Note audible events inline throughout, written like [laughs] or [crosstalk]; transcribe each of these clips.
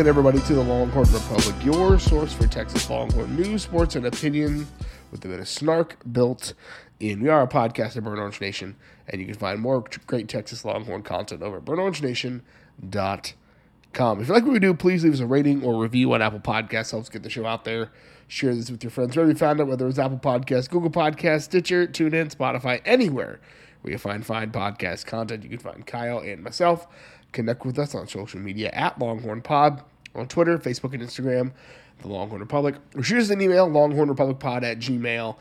Welcome everybody to the Longhorn Republic, your source for Texas Longhorn news, sports, and opinion with a bit of snark built in. We are a podcast of Burnt Orange Nation, and you can find more great Texas Longhorn content over at burntorangenation.com. If you like what we do, please leave us a rating or review on Apple Podcasts. Helps get the show out there. Share this with your friends. Wherever you found it, whether it's Apple Podcasts, Google Podcasts, Stitcher, TuneIn, Spotify, anywhere where you find fine podcast content, you can find Kyle and myself. Connect with us on social media at Longhorn Pod on Twitter, Facebook, and Instagram, the Longhorn Republic. Or shoot us an email, longhornrepublicpod at gmail.com.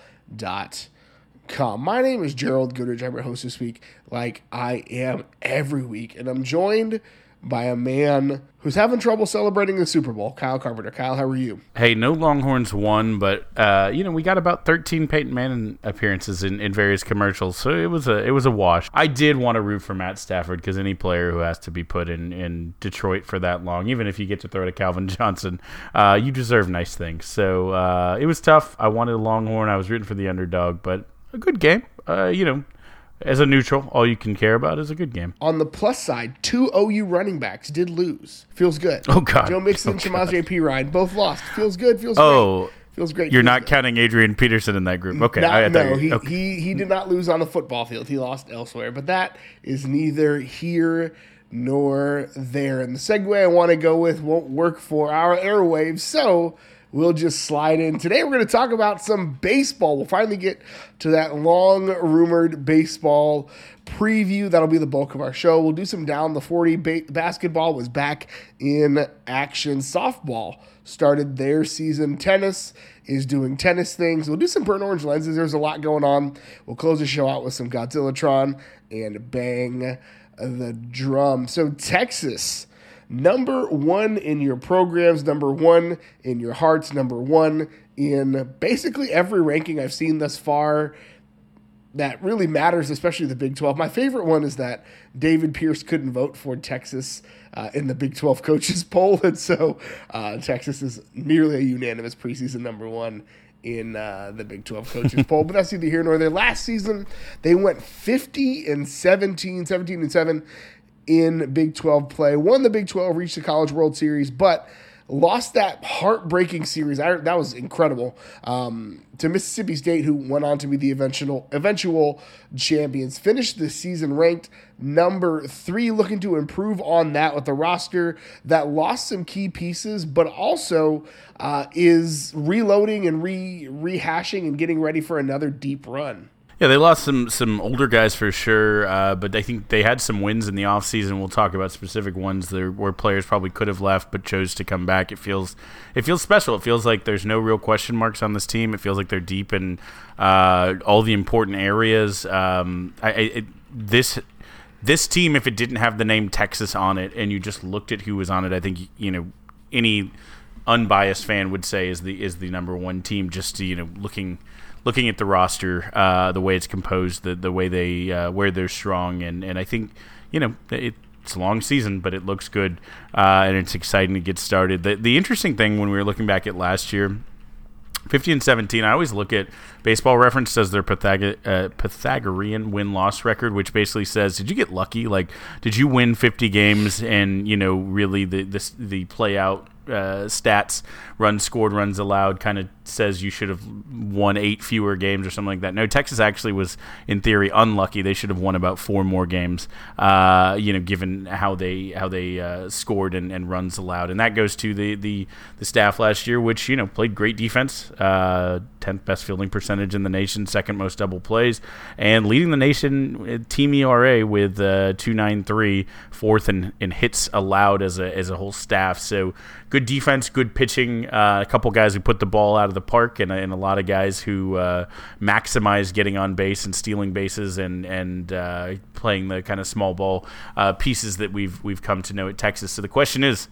My name is Gerald Goodrich. I'm your host this week, like I am every week. And I'm joined by a man who's having trouble celebrating the Super Bowl, Kyle Carpenter. Kyle, how are you? Hey, no Longhorns won, but uh, you know we got about 13 Peyton Manning appearances in, in various commercials, so it was a it was a wash. I did want to root for Matt Stafford because any player who has to be put in, in Detroit for that long, even if you get to throw to Calvin [laughs] Johnson, uh, you deserve nice things. So uh, it was tough. I wanted a Longhorn. I was rooting for the underdog, but a good game. Uh, you know, as a neutral, all you can care about is a good game. On the plus side, two OU running backs did lose. Feels good. Oh God, Joe Mixon [laughs] oh, and Samaje Perine both lost. Feels good. Feels oh. great. Feels great. You're Feels not good. counting Adrian Peterson in that group. Okay. Not- I, I no, he, okay. he he did not lose on the football field. He lost elsewhere. But that is neither here nor there. And the segue I want to go with won't work for our airwaves. So we'll just slide in. Today we're going to talk about some baseball. We'll finally get to that long rumored baseball preview. That'll be the bulk of our show. We'll do some down the 40. Ba- basketball was back in action. Softball started their season. Tennis is doing tennis things. We'll do some burnt orange lenses. There's a lot going on. We'll close the show out with some Godzillatron and bang the drum. So Texas, number one in your programs, number one in your hearts, number one in basically every ranking I've seen thus far that really matters, especially the Big 12. My favorite one is that David Pierce couldn't vote for Texas uh, in the Big 12 [laughs] coaches poll. And so uh, Texas is nearly a unanimous preseason number one in uh, the Big 12 coaches poll. But that's neither here nor there. Last season, they went 50 and 17, 17 and 7 in Big 12 play. Won the Big 12, reached the College World Series, but lost that heartbreaking series. I, that was incredible um, to Mississippi State, who went on to be the eventual eventual champions. Finished the season ranked number three, looking to improve on that with a roster that lost some key pieces, but also uh, is reloading and re rehashing and getting ready for another deep run. Yeah, they lost some some older guys for sure, uh, but I think they had some wins in the offseason. We'll talk about specific ones there where players probably could have left but chose to come back. It feels it feels special. It feels like there's no real question marks on this team. It feels like they're deep in uh, all the important areas. Um, I, I, it, this this team, if it didn't have the name Texas on it, and you just looked at who was on it, I think you know any unbiased fan would say is the is the number one team. Just you know looking looking at the roster, uh, the way it's composed, the the way they uh, where they're strong, and and I think you know it, it's a long season, but it looks good, uh, and it's exciting to get started. The the interesting thing when we were looking back at last year. 50 and 17. I always look at Baseball Reference does their Pythag- uh, Pythagorean win loss record, which basically says, did you get lucky? Like, did you win 50 games and you know really the the, the play out uh, stats, runs scored, runs allowed, kind of says you should have won eight fewer games or something like that. No, Texas actually was in theory unlucky. They should have won about four more games. Uh, you know, given how they how they uh, scored and, and runs allowed, and that goes to the, the the staff last year, which you know played great defense, uh, tenth best fielding percentage in the nation, second most double plays, and leading the nation team ERA with uh, two nine three, fourth in, in hits allowed as a as a whole staff. So good defense, good pitching. Uh, a couple guys who put the ball out of the park, and, and a lot of guys who uh, maximize getting on base and stealing bases and and uh, playing the kind of small ball uh, pieces that we've we've come to know at Texas. So the question is,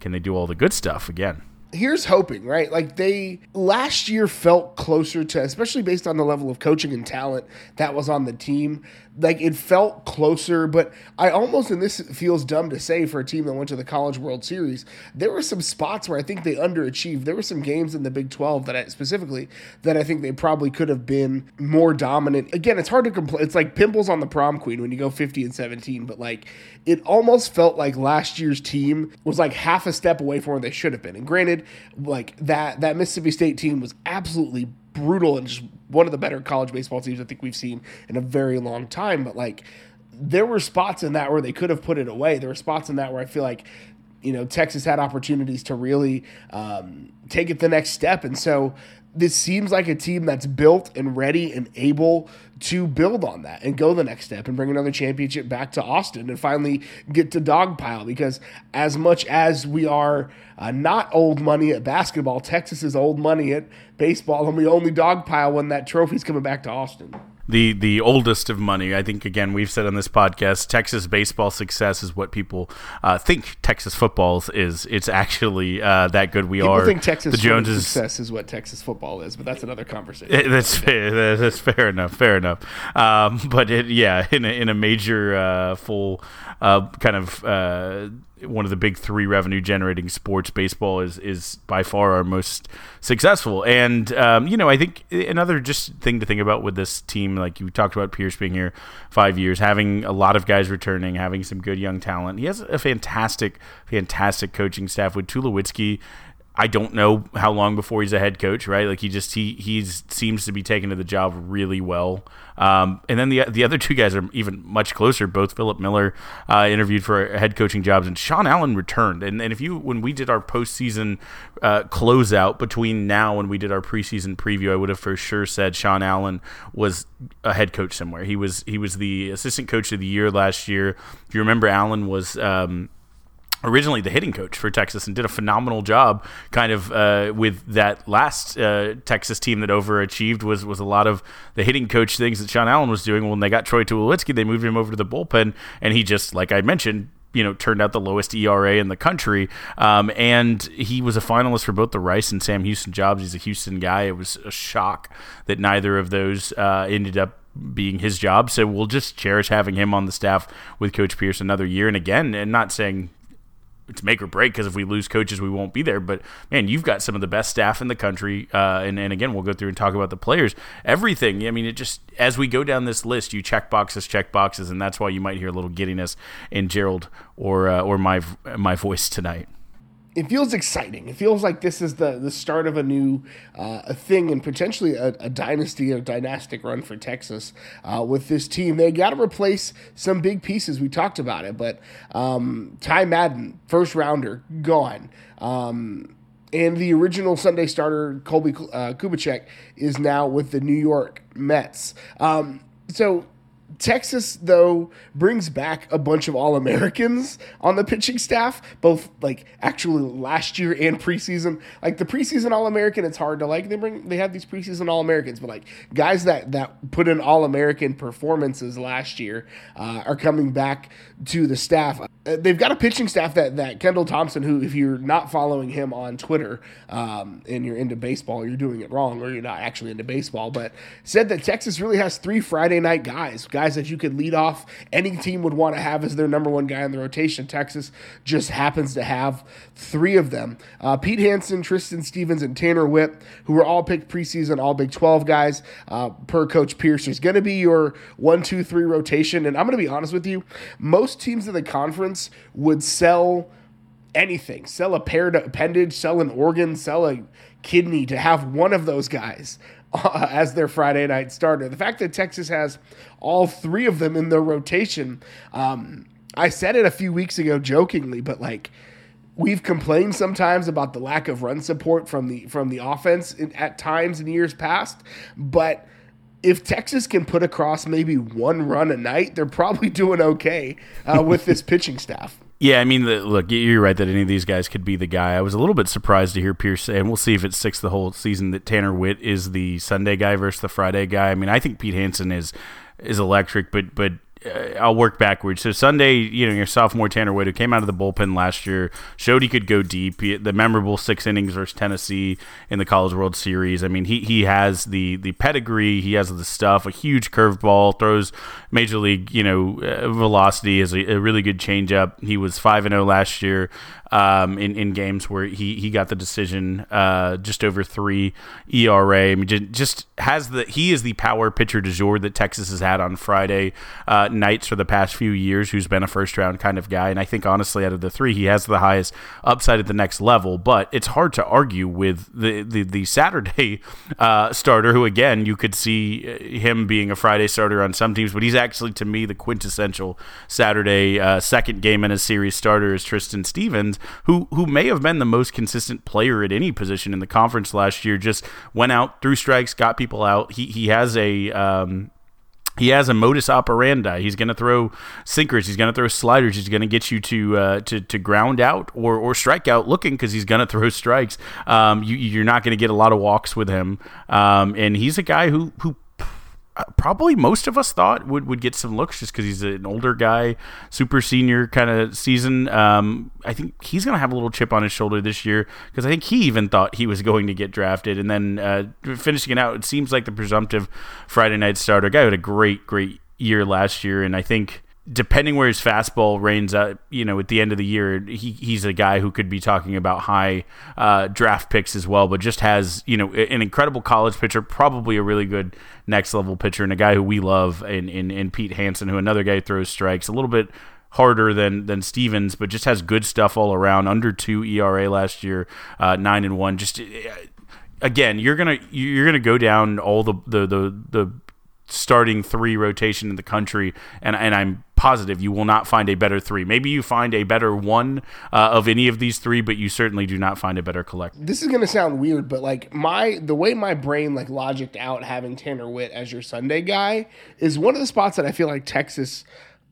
can they do all the good stuff again? Here's hoping, right? Like they last year felt closer to, especially based on the level of coaching and talent that was on the team. Like it felt closer, but I almost, and this feels dumb to say for a team that went to the College World Series, there were some spots where I think they underachieved. There were some games in the Big 12 that I specifically that I think they probably could have been more dominant. Again, it's hard to complain. It's like pimples on the prom queen when you go 50 and 17, but like it almost felt like last year's team was like half a step away from where they should have been. And granted, like that that Mississippi State team was absolutely brutal and just one of the better college baseball teams I think we've seen in a very long time. But like there were spots in that where they could have put it away. There were spots in that where I feel like you know Texas had opportunities to really um, take it the next step, and so this seems like a team that's built and ready and able to build on that and go the next step and bring another championship back to Austin and finally get to dogpile. Because as much as we are uh, not old money at basketball, Texas is old money at baseball, and we only dogpile when that trophy's coming back to Austin the the oldest of money. I think again we've said on this podcast, Texas baseball success is what people uh, think Texas football is. It's actually uh, that good. We people are. think Texas the Joneses success is what Texas football is, but that's another conversation. [laughs] That's fair. That's fair enough. Fair enough. Um, but it, yeah, in a, in a major uh, full uh, kind of uh, one of the big three revenue generating sports. Baseball is is by far our most successful, and um, you know I think another just thing to think about with this team, like you talked about Pierce being here five years, having a lot of guys returning, having some good young talent. He has a fantastic, fantastic coaching staff with Tulowitzki I don't know how long before he's a head coach, right? Like he just he he seems to be taking to the job really well. Um, and then the the other two guys are even much closer. Both Philip Miller uh, interviewed for head coaching jobs, and Sean Allen returned. And and if you when we did our postseason uh, closeout between now and we did our preseason preview, I would have for sure said Sean Allen was a head coach somewhere. He was he was the assistant coach of the year last year. If you remember, Allen was. Um, originally the hitting coach for Texas and did a phenomenal job kind of uh, with that last uh, Texas team that overachieved was was a lot of the hitting coach things that Sean Allen was doing when they got Troy Tulowitzki they moved him over to the bullpen and he just like I mentioned you know turned out the lowest ERA in the country um, and he was a finalist for both the Rice and Sam Houston jobs he's a Houston guy it was a shock that neither of those uh, ended up being his job. So we'll just cherish having him on the staff with Coach Pierce another year. And again, and not saying it's make or break because if we lose coaches, we won't be there. But man, you've got some of the best staff in the country, uh, and and again, we'll go through and talk about the players, everything. I mean, it just as we go down this list, you check boxes, check boxes, and that's why you might hear a little giddiness in Gerald or uh, or my my voice tonight it feels exciting. It feels like this is the the start of a new uh, a thing and potentially a, a, dynasty, a dynastic run for Texas uh, with this team. They got to replace some big pieces. We talked about it, but um, Ty Madden, first rounder, gone. Um, and the original Sunday starter, Colby uh, is now with the New York Mets. Um, so Texas, though, brings back a bunch of All Americans on the pitching staff, both like actually last year and preseason. Like the preseason All American, it's hard to like. They bring they have these preseason All Americans, but like guys that that put in All American performances last year uh, are coming back to the staff. Uh, they've got a pitching staff that that Kendall Thompson, who if you're not following him on Twitter um, and you're into baseball, you're doing it wrong, or you're not actually into baseball, but said that Texas really has three Friday night guys, guys guys that you could lead off any team would want to have as their number one guy in the rotation. Texas just happens to have three of them. Uh, Pete Hansen, Tristan Stevens, and Tanner Witt, who were all picked preseason, all Big 12 guys, uh, per Coach Pierce. There's going to be your one, two, three rotation. And I'm going to be honest with you, most teams in the conference would sell anything, sell a paired appendage, sell an organ, sell a kidney to have one of those guys uh, [laughs] as their Friday night starter. The fact that Texas has all three of them in their rotation, um, I said it a few weeks ago jokingly, but like we've complained sometimes about the lack of run support from the from the offense in, at times in years past, but if Texas can put across maybe one run a night, they're probably [laughs] doing okay uh, with this [laughs] pitching staff. Yeah, I mean, the, look, you're right that any of these guys could be the guy. I was a little bit surprised to hear Pierce say, and we'll see if it sticks the whole season that Tanner Witt is the Sunday guy versus the Friday guy. I mean, I think Pete Hansen is is electric, but but I'll work backwards. So Sunday, you know, your sophomore Tanner Witt, who came out of the bullpen last year, showed he could go deep. He, the memorable six innings versus Tennessee in the College World Series. I mean, he he has the the pedigree, he has the stuff. A huge curveball, throws major league, you know, uh, velocity is a, a, really good changeup. He was five and zero oh last year um, in in games where he he got the decision, uh, just over three ERA. I mean, just has the he is the power pitcher du jour that Texas has had on Friday. Uh, nights for the past few years who's been a first round kind of guy. And I think, honestly, out of the three, he has the highest upside at the next level. But it's hard to argue with the, the, the Saturday uh, starter, who, again, you could see uh, him being a Friday starter on some teams, but he's actually, to me, the quintessential Saturday uh, second game in a series starter is Tristan Stevens, who, who may have been the most consistent player at any position in the conference last year. Just went out, threw strikes, got people out. He, he has a. Um, he has a modus operandi. He's going to throw sinkers. He's going to throw sliders. He's going to get you to uh, to to ground out or or strike out looking because he's going to throw strikes. Um, you, you're not going to get a lot of walks with him. Um, and he's a guy who who probably most of us thought would, would get some looks just because he's an older guy, super senior kind of season. Um, I think he's going to have a little chip on his shoulder this year because I think he even thought he was going to get drafted. And then uh, finishing it out, it seems like the presumptive Friday night starter guy had a great, great year last year. And I think depending where his fastball reigns up, you know, at the end of the year, he, he's a guy who could be talking about high uh, draft picks as well, but just has, you know, an incredible college pitcher, probably a really good next level pitcher, and a guy who we love in, in, in Pete Hansen, who another guy throws strikes a little bit harder than than Stevens, but just has good stuff all around. Under two ERA last year, uh, nine and one. Just uh, again, you're gonna you're gonna go down all the the the, the starting three rotation in the country, and and I'm positive you will not find a better three. Maybe you find a better one uh, of any of these three, but you certainly do not find a better collector. This is going to sound weird, but like my the way my brain like logicked out having Tanner Witt as your Sunday guy is one of the spots that I feel like Texas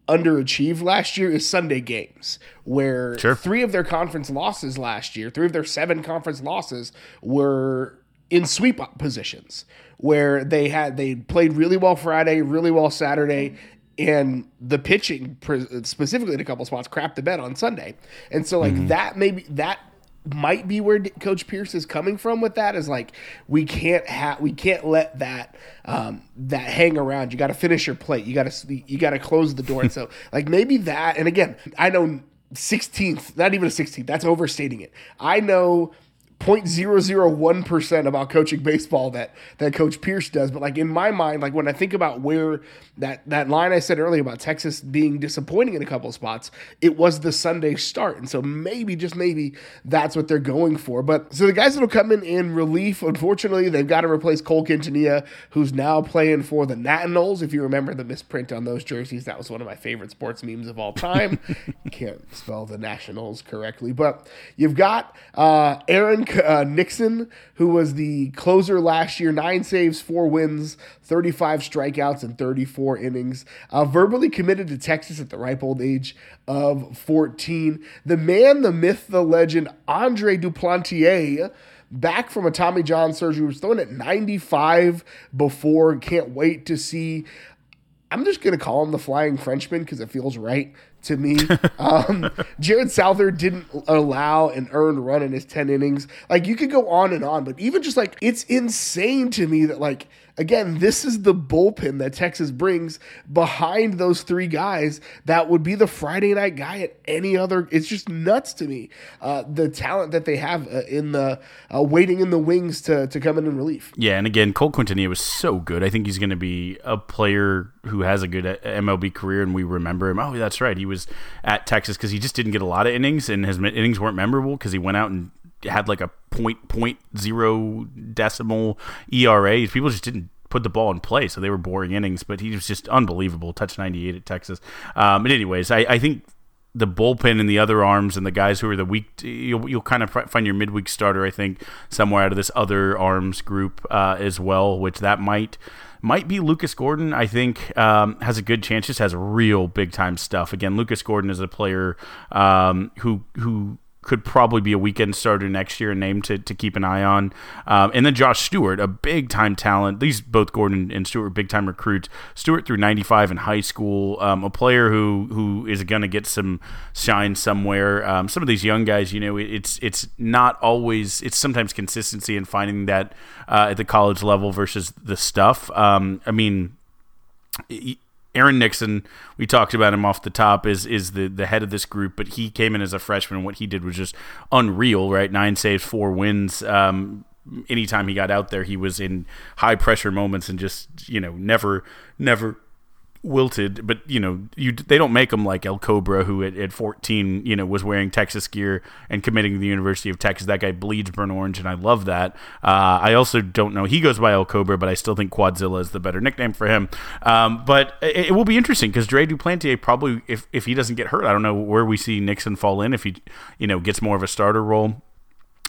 underachieved last year is Sunday games, where sure. three of their conference losses last year, three of their seven conference losses were in sweep positions where they had they played really well Friday, really well Saturday, and the pitching specifically in a couple spots crapped the bed on Sunday. And so like mm-hmm. that maybe that might be where Coach Pierce is coming from with that is like we can't have we can't let that um, that hang around. You got to finish your plate. You got to you got to close the door. and [laughs] so like maybe that. And again, I know 16th, not even a 16th. That's overstating it. I know 0.001% about coaching baseball that that coach Pierce does. But like in my mind like when I think about where that that line I said earlier about Texas being disappointing in a couple of spots it was the Sunday start. And so maybe just maybe that's what they're going for. But so the guys that'll come in in relief unfortunately they've got to replace Cole Quintanilla who's now playing for the Nationals. If you remember the misprint on those jerseys that was one of my favorite sports memes of all time. You [laughs] can't spell the Nationals correctly. But you've got uh, Aaron uh, Nixon, who was the closer last year, nine saves, four wins, 35 strikeouts, and 34 innings. Uh, verbally committed to Texas at the ripe old age of 14. The man, the myth, the legend, Andre Duplantier back from a Tommy John surgery. Was thrown at 95 before. Can't wait to see. I'm just going to call him the Flying Frenchman because it feels right to me. [laughs] Um, Jared Southard didn't allow an earned run in his 10 innings. Like, you could go on and on, but even just like, it's insane to me that, like, again, this is the bullpen that Texas brings behind those three guys that would be the Friday night guy at any other. It's just nuts to me uh, the talent that they have uh, in the uh, waiting in the wings to to come in in relief. Yeah, and again, Cole Quintanilla was so good. I think he's going to be a player who has a good uh, MLB career, and we remember him. Oh, that's right, he was at Texas because he just didn't get a lot of innings, and his innings weren't memorable because he went out and had like a point point zero decimal ERA. People just didn't put the ball in play, so they were boring innings. But he was just unbelievable. Touch ninety eight at Texas. Um, but anyways, I, I think the bullpen and the other arms and the guys who are the weak, you'll, you'll kind of find your midweek starter, I think, somewhere out of this other arms group uh, as well, which that might might be Lucas Gordon. I think um, has a good chance. Just has real big time stuff. Again, Lucas Gordon is a player um, who who could probably be a weekend starter next year, a name to, to keep an eye on. Um, and then Josh Stewart, a big time talent. These both Gordon and Stewart, big time recruits. Stewart through 95 in high school, um, a player who who is going to get some shine somewhere. Um, some of these young guys, you know, it's it's not always. It's sometimes consistency in finding that uh, at the college level versus the stuff. Um, I mean. Aaron Nixon, we talked about him off the top, is is the, the head of this group, but he came in as a freshman. And what he did was just unreal, right? Nine saves, four wins. Um, anytime he got out there, he was in high pressure moments and just you know never never wilted, but you know, you they don't make them like El Cobra, who at, at 14, you know, was wearing Texas gear and committing to the University of Texas. That guy bleeds burnt orange, and I love that. Uh, I also don't know he goes by El Cobra, but I still think Quadzilla is the better nickname for him. Um, but it, it, will be interesting because Dre Duplantier probably, if if he doesn't get hurt, I don't know where we see Nixon fall in if he, you know, gets more of a starter role.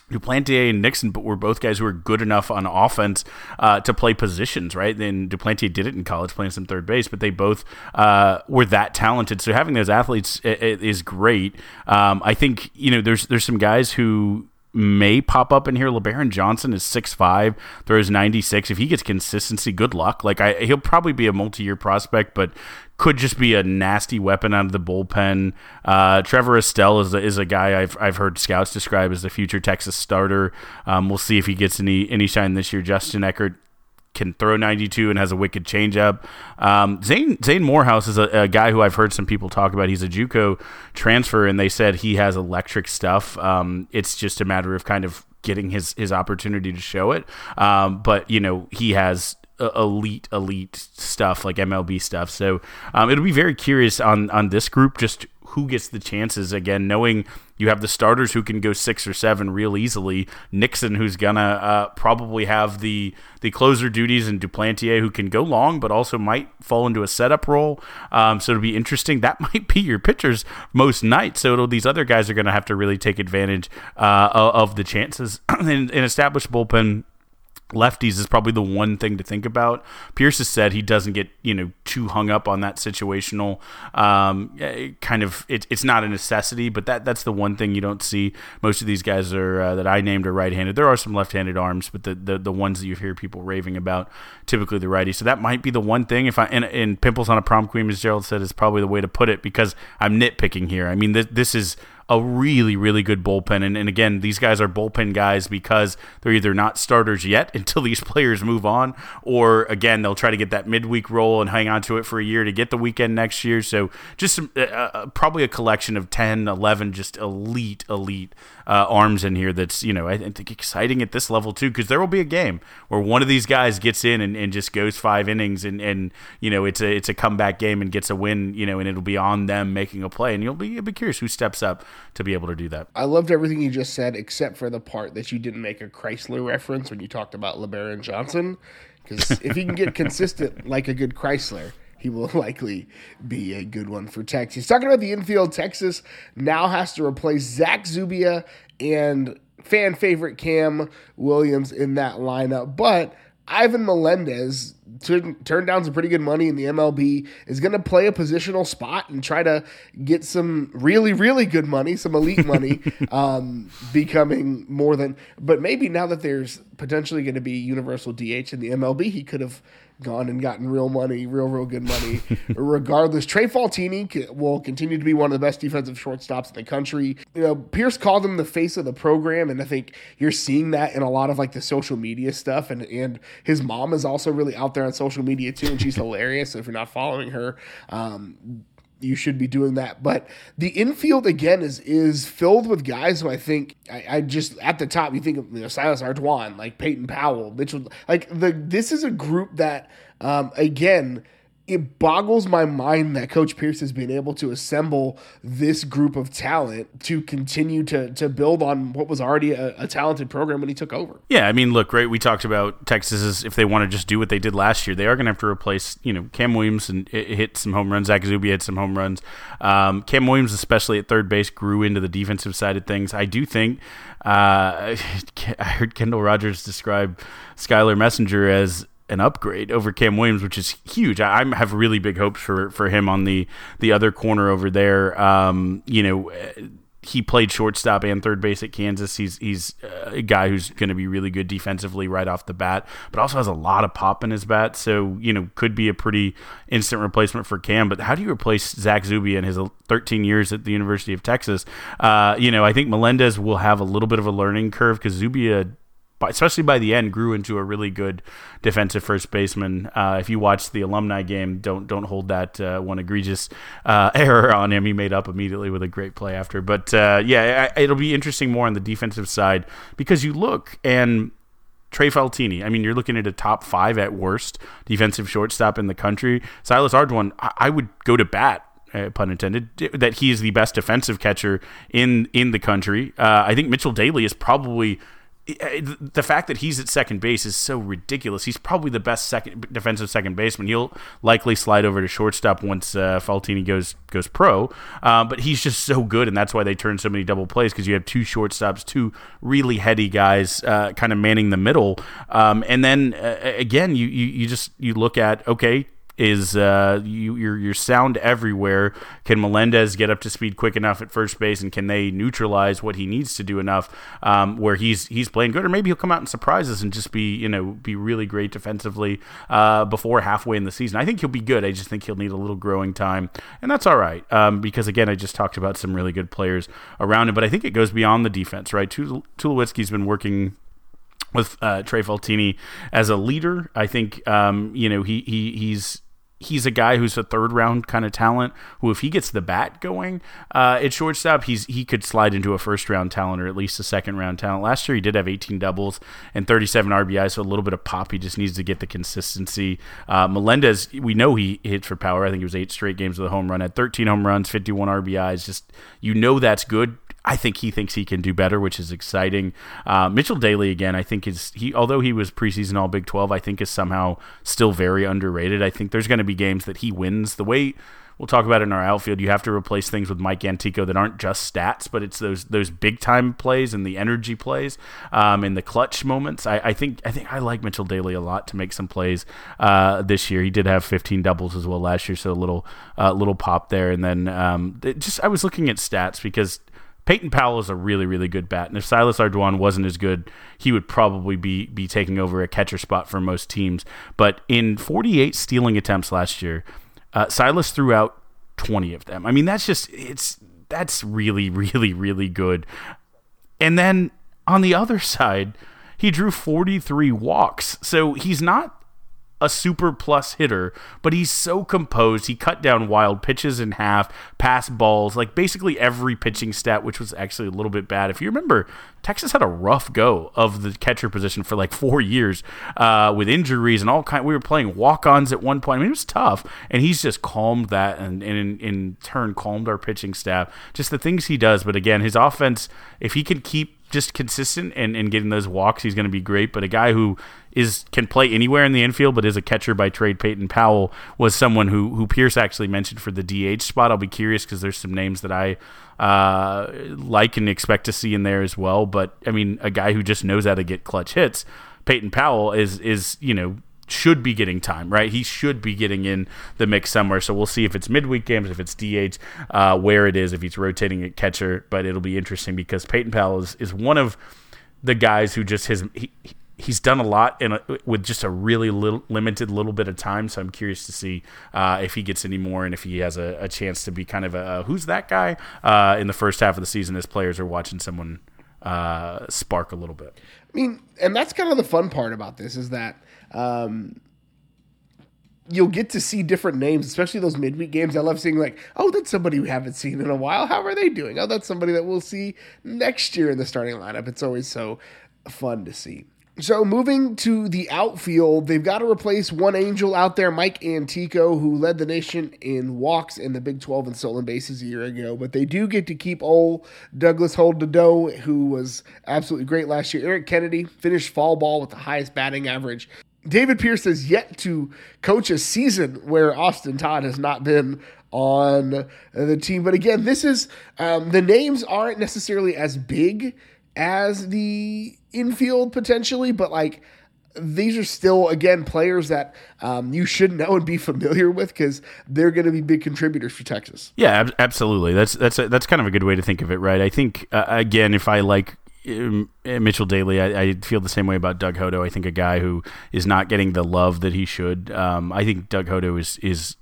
Duplantier and Nixon, but were both guys who were good enough on offense uh, to play positions, right? Then Duplantier did it in college, playing some third base, but they both uh, were that talented. So having those athletes is great. Um, I think you know there's there's some guys who may pop up in here. LeBaron Johnson is 6'5", throws 96. If he gets consistency, good luck. Like I, he'll probably be a multi-year prospect, but could just be a nasty weapon out of the bullpen. Uh, Trevor Estelle is a, is a guy I've, I've heard scouts describe as the future Texas starter. Um, we'll see if he gets any any shine this year. Justin Eckert can throw 92 and has a wicked changeup. Um, Zane Zane Morehouse is a, a, guy who I've heard some people talk about. He's a JUCO transfer, and they said he has electric stuff. Um, it's just a matter of kind of getting his his opportunity to show it. Um, but you know he has elite elite stuff like MLB stuff. So um, it'll be very curious on on this group just who gets the chances again, knowing you have the starters who can go six or seven real easily. Nixon, who's gonna uh, probably have the the closer duties, and Duplantier, who can go long but also might fall into a setup role. Um, so it'll be interesting. That [laughs] might be your pitchers most nights. So these other guys are to have to really take advantage uh, of the chances. [clears throat] in, in established bullpen lefties is probably the one thing to think about. Pierce has said he doesn't get you know too hung up on that situational um, eh, kind of. It, it's not a necessity, but that that's the one thing you don't see. Most of these guys are uh, that I named are right-handed. There are some left-handed arms, but the, the the ones that you hear people raving about typically the righty. So that might be the one thing. If I and, and pimples on a prom queen, as Gerald said, is probably the way to put it because I'm nitpicking here. I mean, th- this is a really, really good bullpen. And, and again, these guys are bullpen guys because they're either not starters yet [laughs] until these players move on, or again, they'll try to get that midweek role and hang on to it for a year to get the weekend next year. So just some, uh, uh, probably a collection of 10, 11 just elite, elite uh, arms in here that's, you know, I think exciting at this level too, because there will be a game where one of these guys gets in and, and just goes five innings and, and, you know, it's a, it's a comeback game and gets a win, you know, and it'll be on them making a play. And you'll be, you'll be curious who steps up to be able to do that. I loved everything you just said, except for the part that you didn't make a Chrysler reference when you talked about LeBaron Johnson. Because if he can get consistent like a good Chrysler, he will [laughs] likely be a good one for Texas. Talking about the infield, Texas now has to replace Zach Zubia and fan favorite Cam Williams in that lineup. But Ivan Melendez turned down some pretty good money in the MLB, is going to play a positional spot and try to get some really, really good money, some elite money, [laughs] um, becoming more than. But maybe now that there's potentially going to be universal DH in the MLB, he could have gone and gotten real money, real, real good money. [laughs] Regardless, Trey Faltine will continue to be one of the best defensive shortstops in the country. You know, Pierce called him the face of the program, and I think you're seeing that in a lot of like the social media stuff. And and his mom is also really out there on social media too, and she's hilarious. So if you're not following her, um, you should be doing that. But the infield again is is filled with guys who I think I, I just at the top you think of you know, Silas Ardoin, like Peyton Powell, Mitchell. Like the this is a group that um, again it boggles my mind that Coach Pierce has been able to assemble this group of talent to continue to to build on what was already a, a, talented program when he took over. Yeah, I mean, look, right? We talked about Texas is if they want to just do what they did last year, they are going to have to replace, you know, Cam Williams and hit some home runs. Zach Zubia hit some home runs. Um, Cam Williams, especially at third base, grew into the defensive side of things. I do think uh, [laughs] I heard Kendall Rogers describe Skyler Messinger as an upgrade over Cam Williams, which is huge. I, I, have really big hopes for for him on the the other corner over there. Um, you know, he played shortstop and third base at Kansas. He's he's uh, a guy who's going to be really good defensively right off the bat, but also has a lot of pop in his bat. So you know could be a pretty instant replacement for Cam. But how do you replace Zach Zubia in his 13 years at the University of Texas? Uh, you know I think Melendez will have a little bit of a learning curve because Zubia especially by the end, grew into a really good defensive first baseman. Uh, if you watch the alumni game, don't don't hold that uh, one egregious uh, [laughs] error on him. He made up immediately with a great play after. But uh, yeah, it'll be interesting more on the defensive side because you look and Trey Faltine. I mean, you're looking at a top five at worst defensive shortstop in the country. Silas Ardoin, I would go to bat uh, pun intended, that he is the best defensive catcher in in the country. Uh, I think Mitchell Daly is probably the fact that he's at second base is so ridiculous. He's probably the best second defensive second baseman. He'll likely slide over to shortstop once uh, Faltine goes goes pro. Uh, but he's just so good, and that's why they turn so many double plays because you have two shortstops, two really heady guys, uh, kind of manning the middle. Um, and then uh, again, you, you you just you look at okay, is uh, you, you're, you're sound everywhere. Can Melendez get up to speed quick enough at first base, and can they neutralize what he needs to do enough um, where he's he's playing good, or maybe he'll come out and surprise us and just be you know be really great defensively uh, before halfway in the season. I think he'll be good. I just think he'll need a little growing time, and that's all right um, because again, I just talked about some really good players around him, but I think it goes beyond the defense, right? Tulowitzki's been working with uh, Trey Faltine as a leader. I think um, you know he he he's he's a guy who's a third round kind of talent who if he gets the bat going uh, at shortstop he's he could slide into a first round talent or at least a second round talent. Last year he did have 18 doubles and 37 RBI so a little bit of pop. He just needs to get the consistency. Uh, Melendez we know he hits for power. I think it was eight straight games with a home run had 13 home runs 51 RBIs just you know that's good I think he thinks he can do better, which is exciting. Uh, Mitchell Daly again, I think is he although he was preseason All Big Twelve, I think is somehow still very underrated. I think there's going to be games that he wins the way. We'll talk about it in our outfield. You have to replace things with Mike Antico that aren't just stats, but it's those those big time plays and the energy plays um, and the clutch moments. I, I, think I think I like Mitchell Daly a lot to make some plays uh, this year. He did have 15 doubles as well last year, so a little uh, little pop there. And then um, just I was looking at stats because Peyton Powell is a really, really good bat, and if Silas Ardoin wasn't as good, he would probably be be taking over a catcher spot for most teams. But in 48 stealing attempts last year, uh, Silas threw out 20 of them. I mean, that's just it's that's really, [laughs] really, really good. And then on the other [laughs] side, he drew 43 walks, so he's not a super plus hitter, but he's so composed. He cut down wild pitches in half, pass balls, like basically every pitching stat, which was actually a little bit bad. If you remember, Texas had a rough go of the catcher position for like four years uh, with injuries and all kind. We were playing walk-ons at one point. I mean, it was tough, and he's just calmed that, and, and in, in turn calmed our pitching staff. Just the things he does, but again, his offense, if he can keep just consistent and, and getting those walks, he's going to be great. But a guy who is can play anywhere in the infield, but is a catcher by trade. Peyton Powell was someone who who Pierce actually mentioned for the DH spot. I'll be curious because there's some names that I uh, like and expect to see in there as well. But I mean, a guy who just knows how to get clutch hits. Peyton Powell is is you know should be getting time, right? He should be getting in the mix somewhere. So we'll see if it's midweek games, if it's DH, uh, where it is, if he's rotating at catcher. But it'll be interesting because Peyton Powell is, is one of the guys who just his he, he's done a lot in a, with just a really little, limited little bit of time. So I'm curious to see uh, if he gets any more and if he has a, a chance to be kind of a, who's that guy uh, in the first half of the season as players are watching someone uh, spark a little bit. I mean, and that's kind of the fun part about this is that um, you'll get to see different names, especially those midweek games. I love seeing like, oh, that's somebody we haven't seen in a while. How are they doing? Oh, that's somebody that we'll see next year in the starting lineup. It's always so fun to see. So moving to the outfield, they've got to replace one angel out there, Mike Antico, who led the nation in walks in the Big 12 and stolen bases a year ago. But they do get to keep old Douglas Holt-Dedeaux, who was absolutely great last year. Eric Kennedy finished fall ball with the highest batting average David Pierce has yet to coach a season where Austin Todd has not been on the team. But again, this is um, the names aren't necessarily as big as the infield potentially, but like these are still again players that um, you should know and be familiar with because they're going to be big contributors for Texas. Yeah, ab- absolutely. That's that's a, that's kind of a good way to think of it, right? I think uh, again, if I like Mitchell Daly, I, I, feel the same way about Doug Hodo. I think a guy who is not getting the love that he should. Um, I think Doug Hodo is is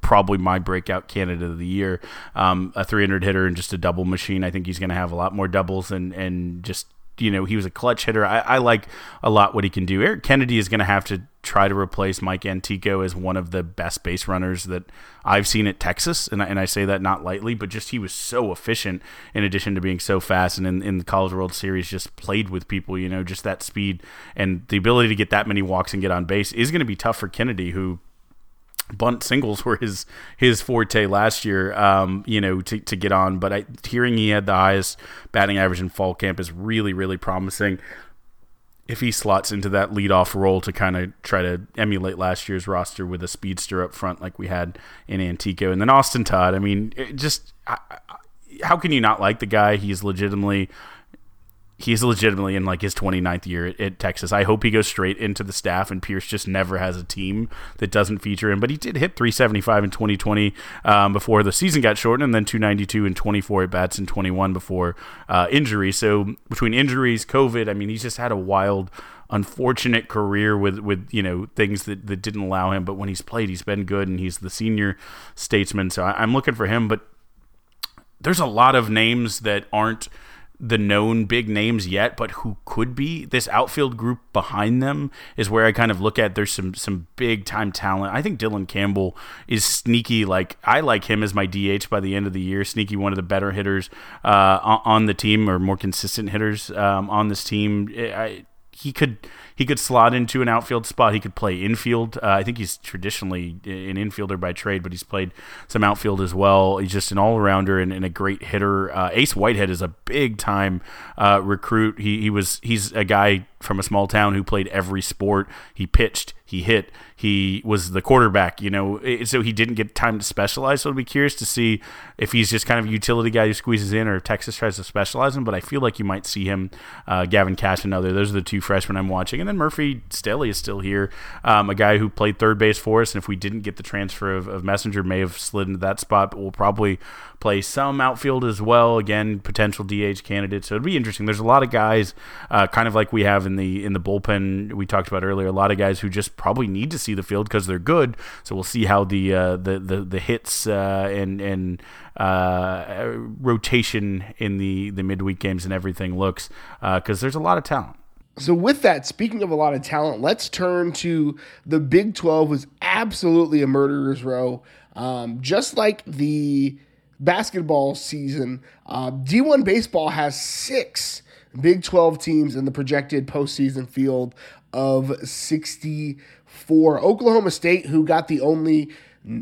probably my breakout candidate of the year. Um, a 300 hitter and just a double machine. I think he's going to have a lot more doubles and and just you know he was a clutch hitter. I, I like a lot what he can do. Eric Kennedy is going to have to try to replace Mike Antico as one of the best base runners that I've seen at Texas, and I, and I say that not lightly, but just he was so efficient in addition to being so fast, and in, in the College World Series just played with people. You know, just that speed and the ability to get that many walks and get on base is going to be tough for Kennedy, who bunt singles were his his forte last year. Um, you know, to, to get on. But I, hearing he had the highest batting average in fall camp is really really promising. If he slots into that leadoff role to kind of try to emulate last year's roster with a speedster up front like we had in Antico, and then Austin Todd. I mean, just I, I, how can you not like the guy? He's legitimately he's legitimately in like his 29th year at, at, Texas. I hope he goes straight into the staff and Pierce just never has a team that doesn't feature him. But he did hit 375 in 2020 um, before the season got shortened, and then 292 and 24 at bats in 21 before uh, injury. So between injuries, COVID, I mean, he's just had a wild. Unfortunate career with, with you know things that, that didn't allow him, but when he's played, he's been good, and he's the senior statesman. So I, I'm looking for him. But there's a lot of names that aren't the known big names yet, but who could be this outfield group behind them is where I kind of look at. There's some some big time talent. I think Dylan Campbell is sneaky. Like I like him as my DH by the end of the year. Sneaky, one of the better hitters uh, on the team or more consistent hitters um, on this team. I, he could he could slot into an outfield spot. He could play infield. Uh, I think he's traditionally an infielder by trade, but he's played some outfield as well. He's just an all arounder and, and, a great hitter. Uh, Ace Whitehead is a big time uh, recruit. He he was he's a guy from a small town who played every sport. He pitched, he hit, he was the quarterback, you know, so he didn't get time to specialize. So I'd be curious to see if he's just kind of a utility guy who squeezes in or if Texas tries to specialize him. But I feel like you might see him, uh, Gavin Kash, another. Those are the two freshmen I'm watching. Then Murphy Stehly is still here, um, a guy who played third base for us. And if we didn't get the transfer of, of Messinger, may have slid into that spot, but we'll probably play some outfield as well. Again, potential DH candidate. So it'd be interesting. There's a lot of guys, uh, kind of like we have in the in the bullpen we talked about earlier. A lot of guys who just probably need to see the field because they're good. So we'll see how the uh, the, the the hits uh, and and uh, rotation in the the midweek games and everything looks because uh, there's a lot of talent. So, with that, speaking of a lot of talent, let's turn to the Big 12 was absolutely a murderer's row. Um, just like the basketball season, uh, D1 baseball has six Big 12 teams in the projected postseason field of 64. Oklahoma State, who got the only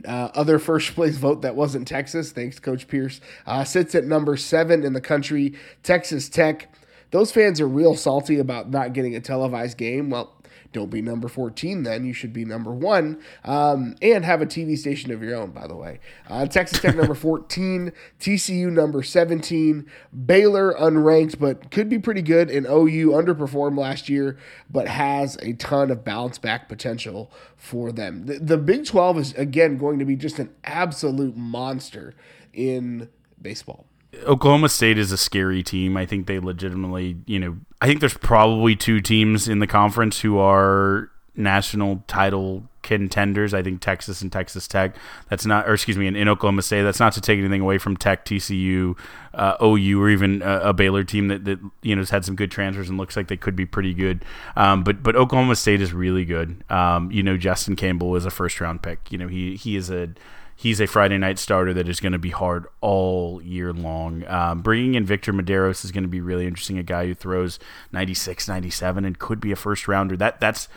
uh, other first place vote that wasn't Texas, thanks Coach Pierce, uh, sits at number seven in the country. Texas Tech, those fans are real salty about not getting a televised game. Well, don't be number 14 then. You should be number one um, and have a TV station of your own, by the way. Uh, Texas Tech number [laughs] 14, TCU number 17, Baylor unranked, but could be pretty good. And OU underperformed last year, but has a ton of bounce back potential for them. The, the Big 12 is, again, going to be just an absolute monster in baseball. Oklahoma State is a scary team. I think they legitimately, you know, I think there's probably two teams in the conference who are national title contenders. I think Texas and Texas Tech. That's not, or excuse me, in, in Oklahoma State. That's not to take anything away from Tech, TCU, uh, OU, or even a, a, Baylor team that, that you know has had some good transfers and looks like they could be pretty good. Um, but but Oklahoma State is really good. Um, you know, Justin Campbell is a first round pick. You know, he he is a he's a Friday night starter that is going to be hard all year long. Um, bringing in Victor Mederos is going to be really interesting. A guy who throws 96, 97 and could be a first rounder. That that's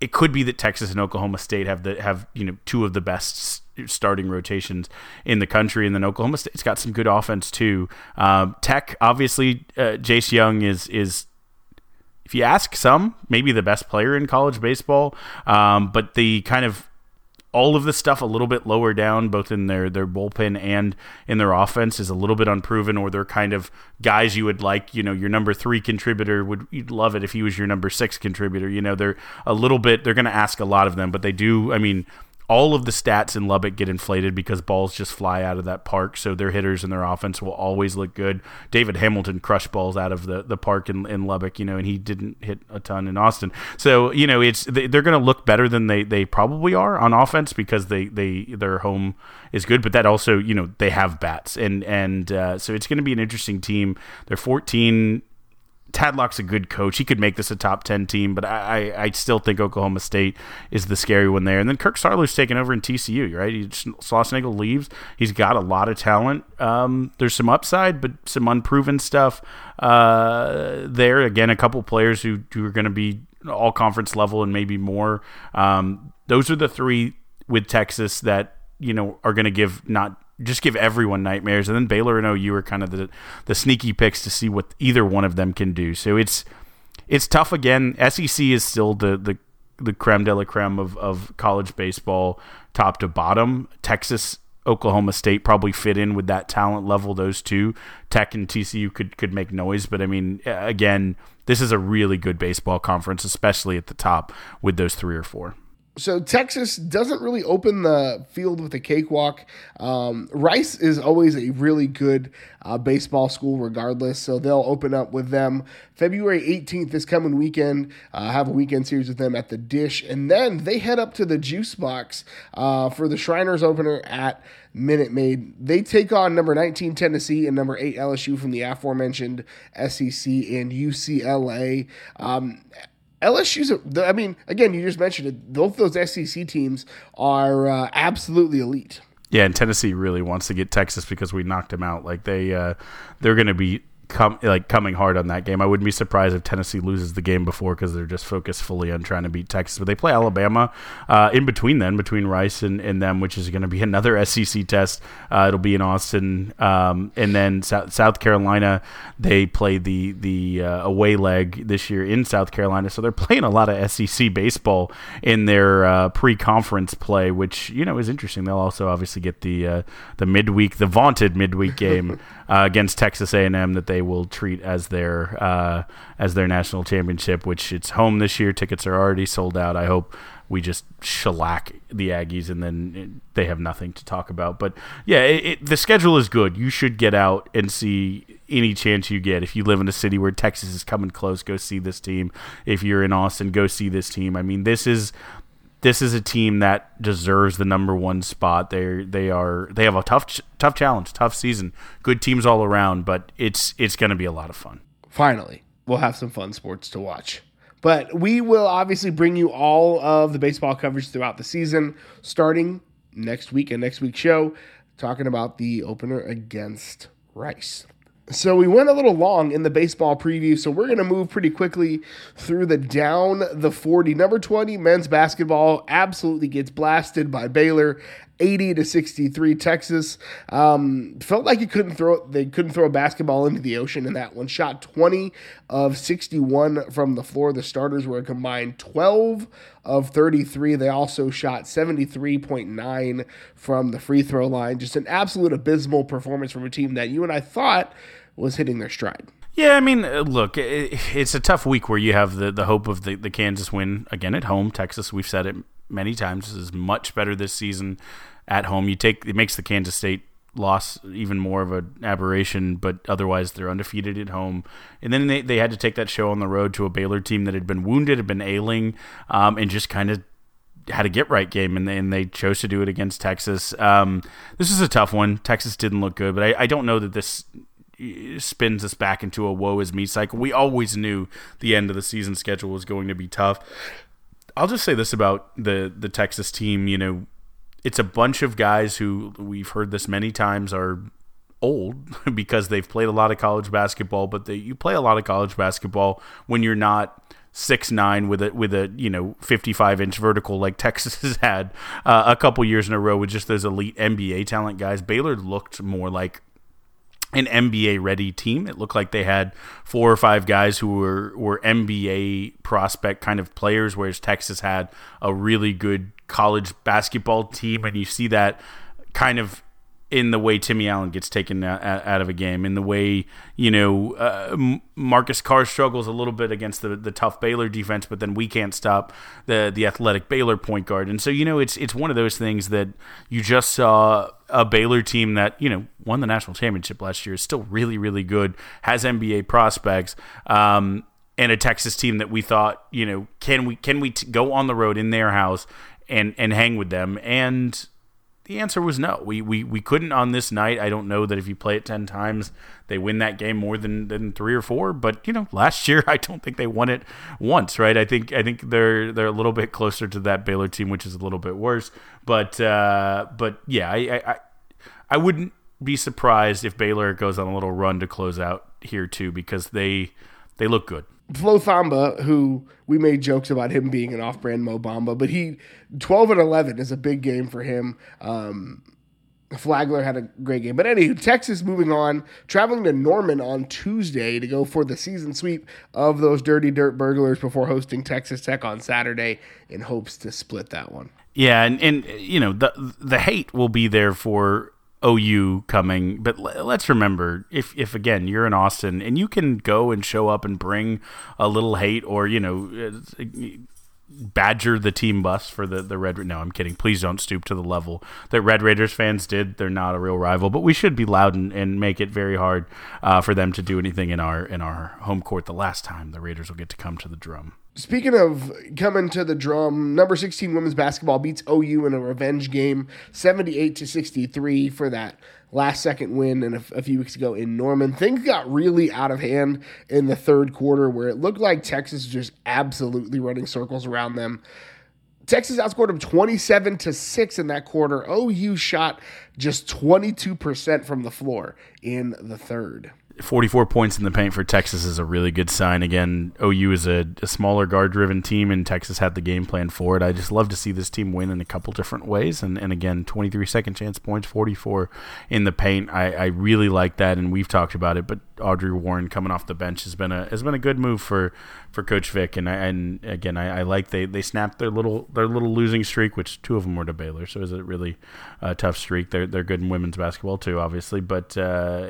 it could be that Texas and Oklahoma State have the have you know two of the best starting rotations in the country, and then Oklahoma State's got some good offense too. Um, Tech, obviously, uh, Jace Jung is is if you ask some, maybe the best player in college baseball. Um, but the kind of all of the stuff a little bit lower down, both in their their bullpen and in their offense, is a little bit unproven, or they're kind of guys you would like. You know, your number three contributor would you'd love it if he was your number six contributor. You know, they're a little bit. They're going to ask a lot of them, but they do. I mean, all of the stats in Lubbock get inflated because balls just fly out of that park. So their hitters and their offense will always look good. David Hamilton crushed balls out of the, the park in, in Lubbock, you know, and he didn't hit a ton in Austin. So, you know, it's they're going to look better than they, they probably are on offense because they, they their home is good. But that also, you know, they have bats. And, and uh, so it's going to be an interesting team. They're 14 Tadlock's a good coach. He could make this a top 10 team, but I, I, still think Oklahoma State is the scary one there. And then Kirk Saarloos taking over in TCU, right? He, leaves. He's got a lot of talent. Um, there's some upside, but some unproven stuff uh, there. Again, a couple players who, who are going to be all conference level and maybe more. Um, those are the three with Texas that, you know, are going to give not just give everyone nightmares. And then Baylor and OU are kind of the the sneaky picks to see what either one of them can do. So it's it's tough again. SEC is still the the the creme de la creme of, of college baseball, top to bottom. Texas, Oklahoma State probably fit in with that talent level. Those two, Tech and TCU could could make noise, but I mean, again, this is a really good baseball conference, especially at the top with those three or four so Texas doesn't really open the field with a cakewalk. Um, Rice is always a really good uh, baseball school, regardless. So they'll open up with them February 18th this coming weekend. Uh, have a weekend series with them at the Dish, and then they head up to the Juice Box uh, for the Shriners opener at Minute Maid. They take on number 19 Tennessee and number 8 LSU from the aforementioned SEC and UCLA. Um, LSU's, a, I mean, again, you just mentioned it. Both those SEC teams are uh, absolutely elite. Yeah, and Tennessee really wants to get Texas because we knocked them out. Like they, uh, they're going to be com- like coming hard on that game. I wouldn't be surprised if Tennessee loses the game before because they're just focused fully on trying to beat Texas. But they play Alabama uh, in between then, between Rice and, and them, which is going to be another SEC test. Uh, it'll be in Austin, um, and then South, South Carolina. They play the the uh, away leg this year in South Carolina, so they're playing a lot of SEC baseball in their uh, pre-conference play, which you know is interesting. They'll also obviously get the uh, the midweek, the vaunted midweek game [laughs] uh, against Texas A&M that they will treat as their uh, as their national championship. Which it's home this year. Tickets are already sold out. I hope we just shellac the Aggies and then it, they have nothing to talk about. But yeah, it, it, the schedule is good. You should get out and see any chance you get. If you live in a city where Texas is coming close, go see this team. If you're in Austin, go see this team. I mean, this is this is a team that deserves the number one spot. They they are they have a tough tough challenge, tough season. Good teams all around, but it's it's going to be a lot of fun. Finally, we'll have some fun sports to watch. But we will obviously bring you all of the baseball coverage throughout the season, starting next week and next week's show, talking about the opener against Rice. So we went a little long in the baseball preview, so we're going to move pretty quickly through the down the 40. Number 20 men's basketball absolutely gets blasted by Baylor 80 to 63 Texas. Um, felt like he couldn't throw they couldn't throw a basketball into the ocean in that one. Shot 20 of 61 from the floor. The starters were a combined 12 of 33. They also shot 73.9 from the free throw line. Just an absolute abysmal performance from a team that you and I thought was hitting their stride. Yeah, I mean, uh, look, it's a tough week where you have the, the hope of the, the Kansas win again at home. Texas, we've said it many times, is much better this season at home. You take it makes the Kansas State loss even more of an aberration, but otherwise they're undefeated at home. And then they, they had to take that show on the road to a Baylor team that had been wounded, had been ailing, um, and just kind of had a get right game, and they, and they chose to do it against Texas. Um, this is a tough one. Texas didn't look good, but I, I don't know that this spins us back into a woe is me cycle. We always knew the end of the season schedule was going to be tough. I'll just say this about the the Texas team, you know, it's a bunch of guys who we've heard this many times are old [laughs] because they've played a lot of college basketball, but they, you play a lot of college basketball when you're not six nine with a with a you know 55 inch vertical like [laughs] Texas has had uh, a couple years in a row with just those elite NBA talent guys. Baylor looked more like an NBA ready team. It looked like they had four or five guys who were, were NBA prospect kind of players, whereas Texas had a really good college basketball team. And you see that kind of in the way Timmy Allen gets taken out of a game, in the way you know uh, Marcus Carr struggles a little bit against the, the tough Baylor defense, but then we can't stop the the athletic Baylor point guard, and so you know it's it's one of those things that you just saw a Baylor team that you know won the national championship last year is still really really good, has NBA prospects. Um, and a Texas team that we thought, you know, can we can we t- go on the road in their house and and hang with them? And the answer was no. We, we we couldn't on this night. I don't know that if you play it ten times, they win that game more than, than three or four. But you know, last [laughs] year I don't think they won it once, right? I think I think they're they're a little bit closer to that Baylor team, which is a little bit worse. But uh, but yeah, I, I I wouldn't be surprised if Baylor goes on a little run to close out here too, because they they look good. Flo Thamba, who we made jokes about him being an off-brand Mo Bamba, but he 12 and 11 is a big game for him. Um, Flagler had a great game. But anyway, Texas moving on, traveling to Norman on Tuesday to go for the season sweep of those Dirty Dirt Burglars before hosting Texas Tech on Saturday in hopes to split that one. Yeah, and, and you know, the the hate will be there for OU coming, but let's remember if if again you're in Austin and you can go and show up and bring a little hate or you know badger the team bus for the the Red. No, I'm kidding. Please don't stoop to the level that Red Raiders fans did. They're not a real rival, but we should be loud and, and make it very hard uh, for them to do anything in our in our home court. The last time the Raiders will get to come to the drum. Speaking of coming to the drum, number 16 women's basketball beats OU in a revenge game, 78 to 63 for that last second win and a, few weeks ago in Norman. Things got really out of hand in the third quarter where it looked like Texas was just absolutely running circles around them. Texas outscored them 27 to 6 in that quarter. OU shot just 22% from the floor in the third. 44 points in the paint for Texas is a really good sign. Again, OU is a, a smaller guard driven team, and Texas had the game plan for it. I just love to see this team win in a couple different ways. And, and again, 23 second chance points, 44 in the paint. I, I really like that, and we've talked about it. But Audrey Warren coming off the bench has been a has been a good move for, for Coach Vic. And I, and again, I, I like they, they snapped their little their little losing streak, which two of them were to Baylor, so it was a really uh, tough streak. They're they're good in women's basketball too, obviously, but. Uh,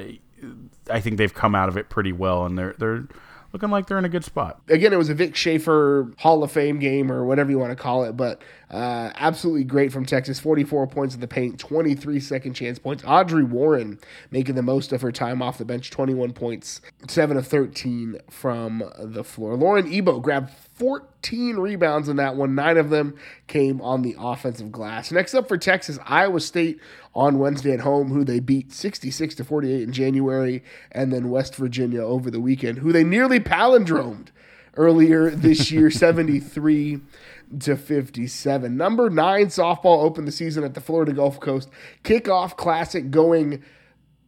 I think they've come out of it pretty well, and they're they're looking like they're in a good spot. Again, it was a Vic Schaefer Hall of Fame game or whatever you want to call it, but uh, absolutely great from Texas. 44 points in the paint, 23 second chance points. Audrey Warren making the most of her time off the bench, 21 points, 7 of 13 from the floor. Lauren Ebo grabbed 14 rebounds in that one. Nine of them came on the offensive glass. Next up for Texas, Iowa State on Wednesday at home, who they beat 66 to 48 in January, and then West Virginia over the weekend, who they nearly palindromed earlier this year, [laughs] 73 to 57. Number nine softball opened the season at the Florida Gulf Coast Kickoff Classic going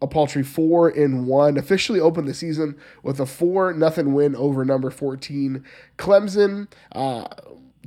a paltry four in one. Officially opened the season with a four nothing win over number 14 Clemson. Uh,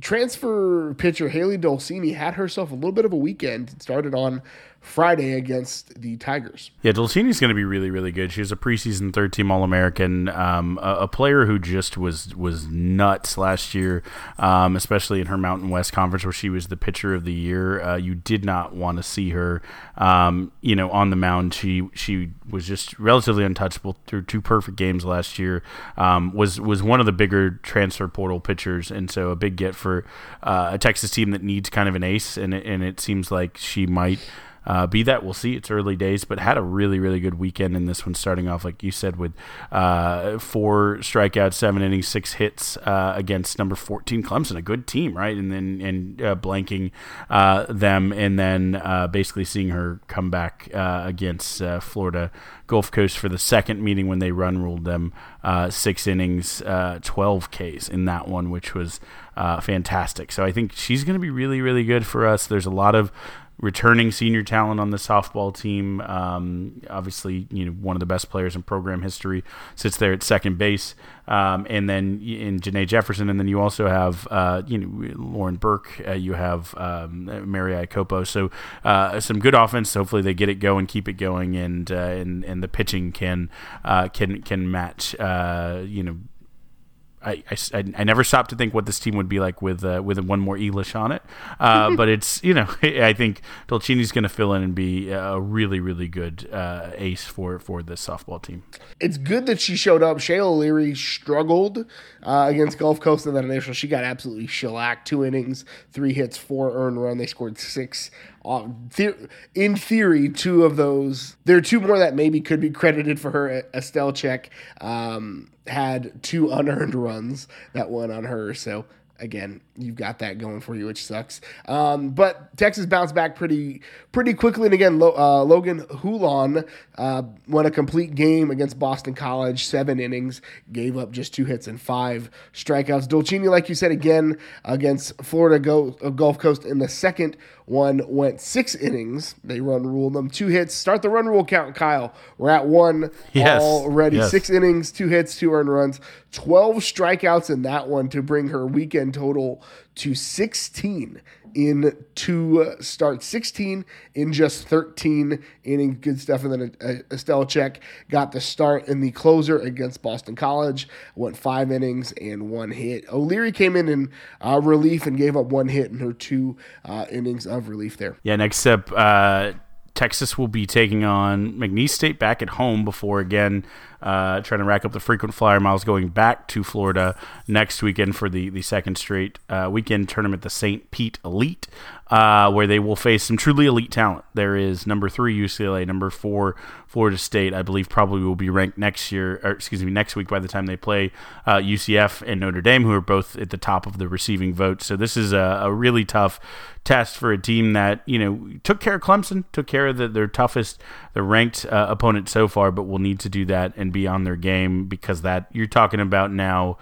transfer pitcher Hailey Dolcini had herself a little bit of a weekend. It started on Friday against the Tigers. Yeah, Dolcini's going to be really, really good. She was a preseason third team All American, um, a, a, player who just was was nuts last year, um, especially in her Mountain West Conference where she was the pitcher of the year. Uh, you did not want to see her, um, you know, on the mound. She she was just relatively untouchable through two perfect games last year. Um, was was one of the bigger transfer portal pitchers, and so a big get for uh, a Texas team that needs kind of an ace, and and it seems like she might uh, be that we'll see. It's early days, but had a really really good weekend in this one. Starting off like you said with uh, four strikeouts, seven innings, six hits uh, against number fourteen Clemson, a good team, right? And then and uh, blanking uh, them, and then uh, basically seeing her come back against Florida Gulf Coast for the second meeting when they run ruled them six innings, twelve Ks in that one, which was fantastic. So I think she's going to be really really good for us. There's a lot of returning senior talent on the softball team. Um, obviously, you know one of the best players in program history sits there at second base, um, and then in Janae Jefferson, and then you also have uh, you know Lauren Burke, uh, you have um, Mary Iakopo. So uh, some good offense. Hopefully they get it going, keep it going, and uh, and and the pitching can uh, can can match. Uh, you know I, I, I, never stopped to think what this team would be like with uh, with one more Elish on it. Uh, but it's you know [laughs] I think Dolcini's going to fill in and be a really really good uh, ace for for this softball team. It's good that she showed up. Shea O'Leary struggled uh, against Gulf Coast in that initial. She got absolutely shellacked. Two innings, three hits, four earned run. They scored six in theory, two of those. There are two more that maybe could be credited for her. Estelle Czech um, had two unearned runs that went on her. So again, you've got that going for you, which sucks. Um, but Texas bounced back pretty pretty quickly, and again, Lo, uh, Logan Hulon uh, won a complete game against Boston College, seven innings, gave up just two hits and five strikeouts. Dolcini, like you said, again against Florida Go, uh, Gulf Coast in the second one went six innings. They run rule them two hits. Start the run rule count, Kyle. We're at one yes. already. Yes. Six innings, two hits, two earned runs, twelve strikeouts in that one to bring her weekend total to 16 in two starts. 16 in just 13 innings. Good stuff. And then uh, Estelle Czech got the start in the closer against Boston College. Went five innings and one hit. O'Leary came in in uh, relief and gave up one hit in her two uh, innings of relief there. Yeah, next up, uh, Texas will be taking on McNeese State back at home before again uh, trying to rack up the frequent flyer miles going back to Florida next weekend for the, the second straight uh, weekend tournament, the St. Pete Elite, uh, where they will face some truly elite talent. There is number three UCLA, number four Florida State. I believe probably will be ranked next year, or excuse me, next week by the time they play UCF uh, and Notre Dame, who are both at the top of the receiving vote. So this is a, a really tough test for a team that you know took care of Clemson, took care of the, their toughest, the ranked uh, opponent so far, but will need to do that and be on their game because that you're talking about now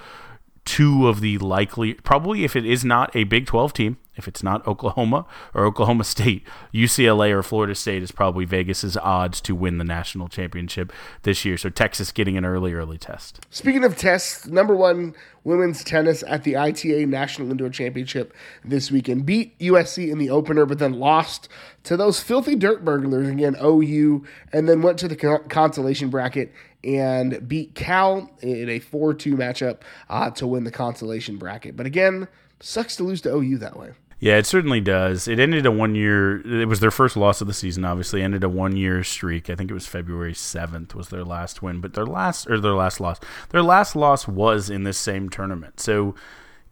two of the likely, probably if it is not a Big 12 team, if it's not Oklahoma or Oklahoma [laughs] State, UCLA or Florida State is probably Vegas's odds to win the national championship this year. So Texas getting an early, early test. Speaking of tests, number one women's tennis at the ITA National Indoor Championship this weekend beat USC in the opener, but then lost to those filthy dirt burglars again, OU, and then went to the consolation bracket and beat Cal in a 4 2 matchup uh, to win the consolation bracket. But again, sucks to lose to OU that way. Yeah, it certainly does. It ended a one year. It was their first loss of the season. Obviously, ended a one year streak. I think it was February seventh was their last win, but their last or their last loss. Their last loss was in this same tournament. So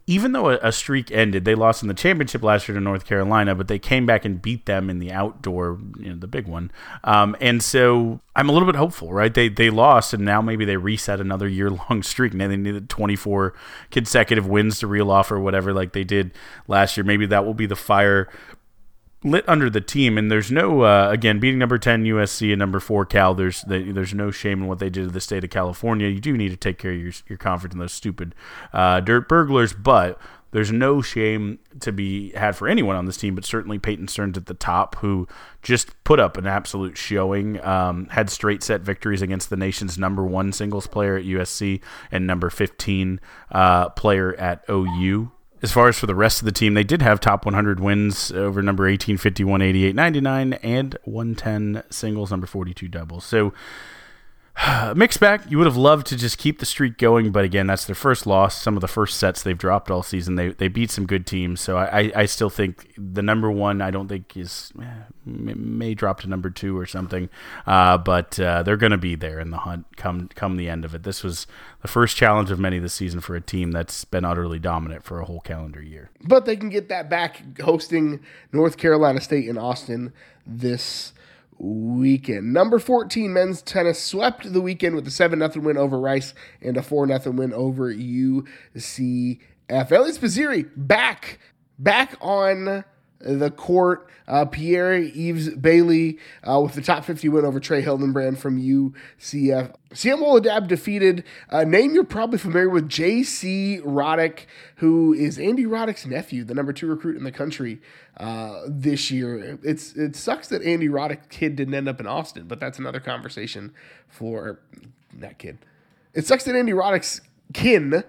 even though a, a, streak ended, they lost in the championship last year to North Carolina, but they came back and beat them in the outdoor, you know, the big one. Um, and so I'm a little bit hopeful, right? They they lost, and now maybe they reset another [laughs] year long streak. Now they needed 24 consecutive wins to reel off or whatever, like they did last year. Maybe that will be the fire lit under the team, and there's no uh, again beating number ten USC and number four Cal. There's there's no shame in what they did to the state of California. You do need to take care of your your conference in those stupid uh, dirt burglars, but there's no shame to be had for anyone on this team, but certainly Peyton Stearns at the top, who just put up an absolute showing. Um, had straight set victories against the nation's number one singles player at USC and number 15 uh, player at OU as far as for the rest of the team, they did have top 100 wins over number 18, 51, 88, 99, and 110 singles, number 42 doubles. So [sighs] mixed bag. You would have loved to just keep the streak going, but again, that's their first loss. Some of the first sets they've dropped all season. They they beat some good teams, so I, I still think the number one. I don't think is eh, may drop to number two or something, uh, but uh, they're going to be there in the hunt come come the end of it. This was the first challenge of many this season for a team that's been utterly dominant for a whole calendar year. But they can get that back hosting North Carolina State in Austin this weekend. Number 14 men's tennis swept the weekend with a 7 0 win over Rice and a 4 0 win over UCF. Elias Spizzirri back, back on the court. Uh, Pierre Yves Bailly uh, with the top 50 win over Trey Hilderbrand from UCF. Siem Woldeab defeated a name you're probably familiar with, J.C. Roddick, who is Andy Roddick's nephew, the number two recruit in the country uh, this year. It's It sucks that Andy Roddick's kid didn't end up in Austin, but that's another conversation for that kid. It sucks that Andy Roddick's kin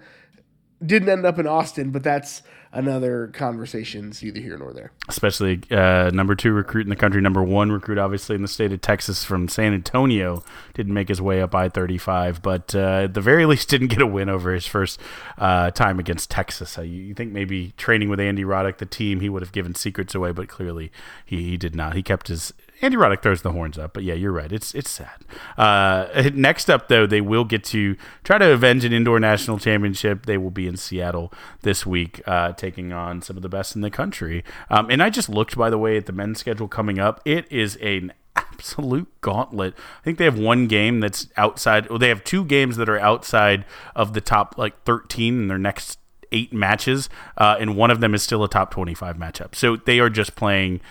didn't end up in Austin, but that's another conversation. It's neither here nor there. Especially uh, number two recruit in the country, number one recruit, obviously in the state of Texas from San Antonio, didn't make his way up I thirty five, but uh, at the very [laughs] least didn't get a win over his first uh, time against Texas. Uh, you think maybe training with Andy Roddick, the team, he would have given secrets away, but clearly he, he did not. He kept his Andy Roddick throws the horns up, but yeah, you're right. It's it's sad. Uh, [laughs] next up, though, they will get to try to avenge an indoor national championship. They will be in Seattle this week, uh, taking on some of the best in the country. Um, and I just looked, by the way, at the men's schedule coming up. It is an [laughs] absolute gauntlet. I think they have one game that's outside. Well, they have two games that are outside of the top like 13 in their next eight matches, uh, and one of them is still a top 25 matchup. So they are just playing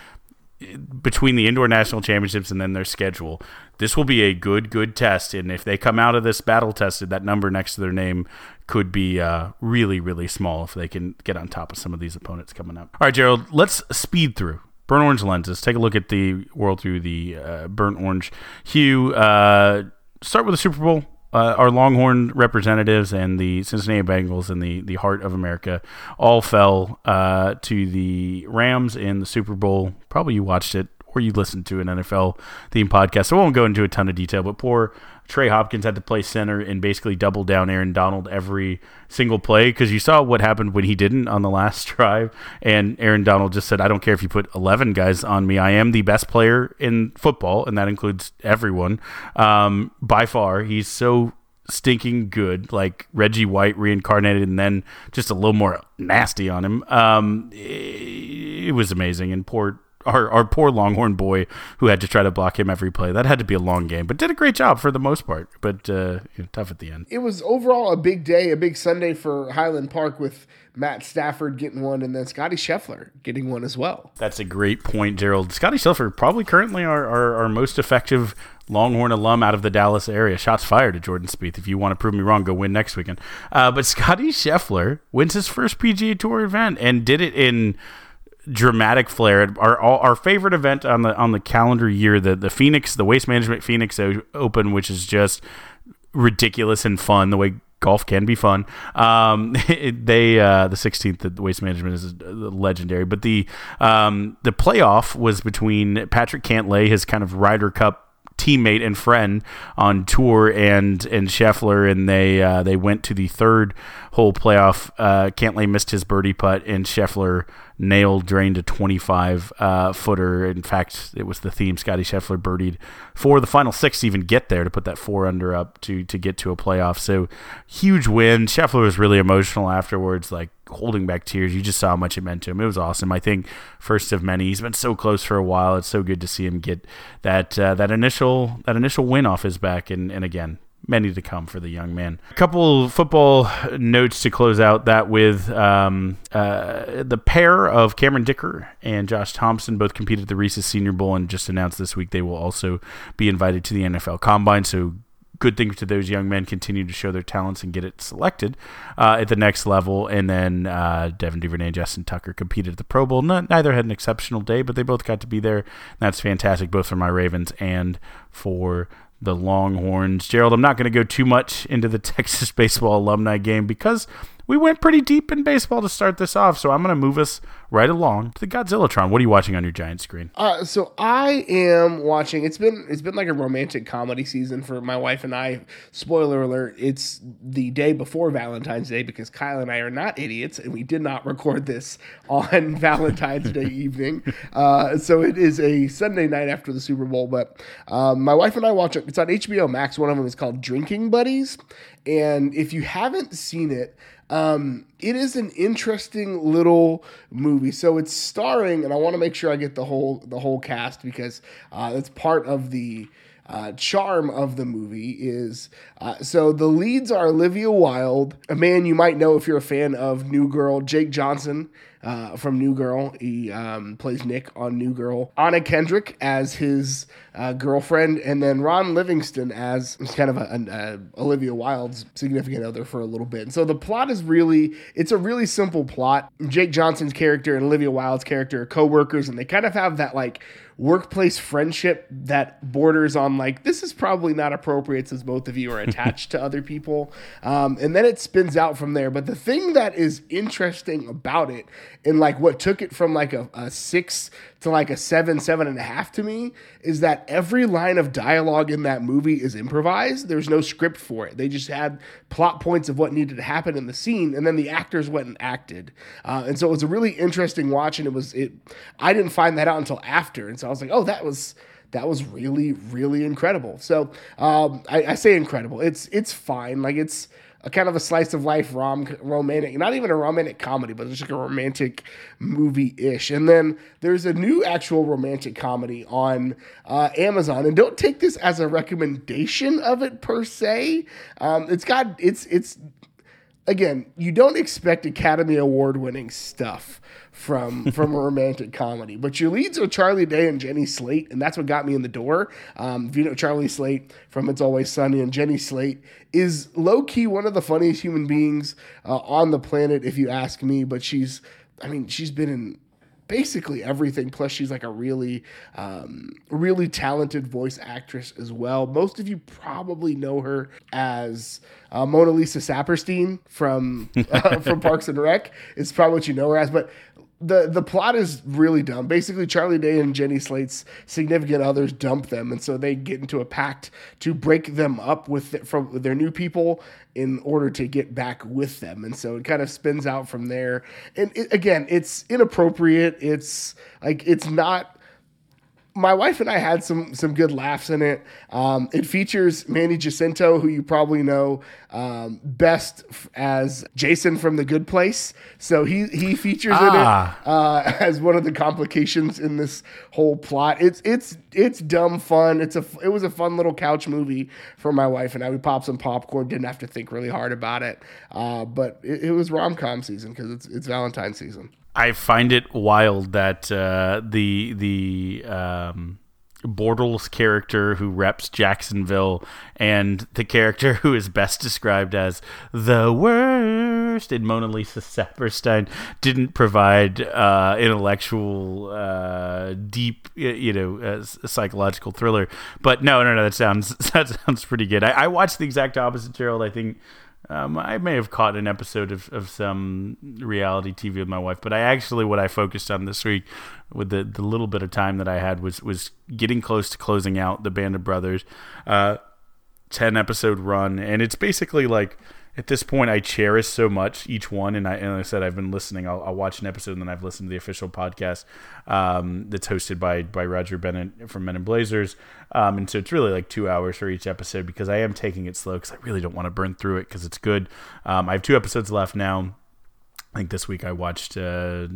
between the indoor national championships and then their schedule. This will be a good, good test. And if they come out of this battle tested, that number next to their name could be uh, really, really small if they can get on top of some of these opponents coming up. All right, Gerald, let's speed through. Burnt orange lenses. Take a look at the world through the uh, burnt orange hue. Uh, start with the Super Bowl uh, our Longhorn representatives and the Cincinnati Bengals and the, the heart of America all fell uh, to the Rams in the Super Bowl. Probably you watched it or you listened to an NFL theme podcast. So I won't go into a ton of detail, but poor Trey Hopkins had to play center and basically double down Aaron Donald every single play because you saw what happened when he didn't on the [laughs] last drive. And Aaron Donald just said, I don't care if you put 11 guys on me. I am the best player in football, and that includes everyone um, by far. He's so stinking good, like Reggie White reincarnated, and then just a little more nasty on him. Um, it, it was amazing, and poor our, our poor Longhorn boy who had to try to block him every play. That had to be a long game, but did a great job for the most part. But uh, you know, tough at the end. It was overall a big day, a big Sunday for Highland Park with Matt Stafford getting one and then Scotty Scheffler getting one as well. That's a great point, Gerald. Scotty Scheffler probably currently our, our, our most effective Longhorn alum out of the Dallas area. Shots fired to Jordan Spieth. If you want to prove me wrong, go win next weekend. Uh, but Scotty Scheffler wins his first PGA Tour event and did it in – dramatic flair. Our our favorite event on the on the calendar year, the the Phoenix, the Waste Management Phoenix Open, which is just ridiculous and fun. The way golf can be fun. Um, [laughs] they uh, the 16th the Waste Management is legendary, but the um, the playoff was between Patrick Cantlay, his kind of Ryder Cup teammate and friend on tour and and Scheffler and they uh, they went to the third hole playoff. Uh, Cantlay missed his birdie putt and Scheffler nailed drained a 25 uh, footer. In fact, it was the theme. Scotty Scheffler birdied for the final six to even get there to put that four under up to to get to a playoff. So huge win. Scheffler was really emotional afterwards, like holding back tears. You just saw how much it meant to him. It was awesome. I think first of many. He's been so close for a while. It's so good to see him get that uh, that initial that initial win off his back. And and again, many to come for the young man. A couple football notes to close out that with um, uh, the pair of Cameron Dicker and Josh Thompson both competed at the Reese's Senior Bowl and just announced this week they will also be invited to the NFL Combine. So good things to those young men continue to show their talents and get it selected uh, at the next level. And then uh, Devin Duvernay and Justin Tucker competed at the Pro Bowl. neither had an exceptional day, but they both got to be there. That's fantastic, both for my Ravens and for the Longhorns. Gerald, I'm not going to go too much into the [laughs] Texas baseball alumni game because we went pretty deep in baseball to start this off. So I'm going to move us right along to the Godzillatron. What are you watching on your giant screen? Uh, so I am watching. It's been it's been like a romantic comedy season for my wife and I. Spoiler alert: It's the day before Valentine's Day because Kyle and I are not idiots and we did not record this on [laughs] Valentine's Day [laughs] evening. Uh, so it is a Sunday night after the Super Bowl. But um, my wife and I watch it. It's on HBO Max. One of them is called Drinking Buddies, and if you haven't seen it um, it is an interesting little movie. So it's starring, and I want to make sure I get the whole the whole cast because uh, that's part of the uh, charm of the movie. Is uh, so the leads are Olivia Wilde, a man you might know if you're a fan of New Girl, Jake Johnson. Uh, from New Girl. He um, plays Nick on New Girl. Anna Kendrick as his uh, girlfriend, and then Ron Livingston as kind of a, a, Olivia Wilde's significant other for a little bit. And so the plot is really it's a really simple plot. Jake Johnson's character and Olivia Wilde's character are co-workers, and they kind of have that like workplace friendship that borders on like this is probably not appropriate since both of you are attached [laughs] to other people um, and then it spins out from there but the thing that is interesting about it and like what took it from like a, a six to like a seven, seven and a half to me is that every line of dialogue in that movie is improvised. There's no script for it. They just had plot points of what needed to happen in the scene, and then the actors went and acted. Uh, and so it was a really interesting watch, and it was it. I didn't find that out until after, and so I was like, oh, that was that was really really incredible. So um, I, I say incredible. It's it's fine. Like it's a kind of a slice of life rom romantic, not even a romantic comedy, but it's like a romantic movie ish. And then there's a new actual romantic comedy on uh, Amazon, and don't take this as a recommendation of it per se. Um, it's got it's it's again, you don't expect Academy Award winning stuff from [laughs] from a romantic comedy. But your leads are Charlie Day and Jenny Slate, and that's what got me in the door. Um, if you know Charlie Slate from It's Always Sunny, and Jenny Slate is low key one of the funniest human beings uh, on the planet, if you ask me. But she's, I mean, she's been in basically everything. Plus, she's like a really, um, really talented voice actress as well. Most of you probably know her as uh, Mona Lisa Saperstein from [laughs] uh, from Parks and Rec. It's probably what you know her as. But the the plot is really dumb. Basically, Charlie Day and Jenny Slate's significant others dump them, and so they get into a pact to break them up with the, from their new people in order to get back with them. And so it kind of spins out from there. And it, again, it's inappropriate. It's like it's not my wife and I had some some good laughs in it. Um, it features Manny Jacinto, who you probably know um, best f- as Jason from The Good Place. So he he features ah. in it ah. uh, [laughs] as one of the complications in this whole plot. It's it's it's dumb fun. It's a it was a fun little couch movie for my wife and I. We popped some popcorn, didn't have to think really hard about it. Uh, but it, it was rom com season because it's it's Valentine's season. I find it wild that uh, the the um, Bortles character who reps Jacksonville and the character [laughs] who is best described as the worst in Mona Lisa Saperstein didn't provide uh, intellectual, uh, deep, you know, uh, psychological thriller. But no, no, no, that sounds [laughs] that sounds pretty good. I, I watched the exact opposite, Gerald. I think um, I may have caught an episode of, of some reality TV with my wife, but I actually what I focused on this week with the, the little bit of time that I had was was getting close to closing out the Band of Brothers, uh, ten episode run, and it's basically like at this point I cherish so much each one, and I and like I said I've been listening. I'll, I'll, watch an episode and then I've listened to the official podcast um, that's hosted by by Roger Bennett from Men in Blazers, um, and so it's really like two hours for each episode because I am taking it slow because I really don't want to burn through it because it's good. Um, I have two episodes left now. I think this week I watched. Uh,